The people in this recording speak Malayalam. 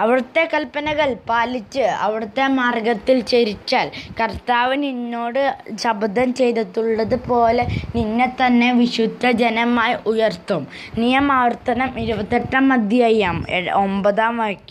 അവിടുത്തെ കൽപ്പനകൾ പാലിച്ച് അവിടുത്തെ മാർഗത്തിൽ ചരിച്ചാൽ കർത്താവ് നിന്നോട് ശപഥം ചെയ്തിട്ടുള്ളത് പോലെ നിന്നെ തന്നെ വിശുദ്ധ ജനമായി ഉയർത്തും. നിയമാവർത്തനം ഇരുപത്തെട്ടാം അധ്യായം ഒമ്പതാം വാക്യം.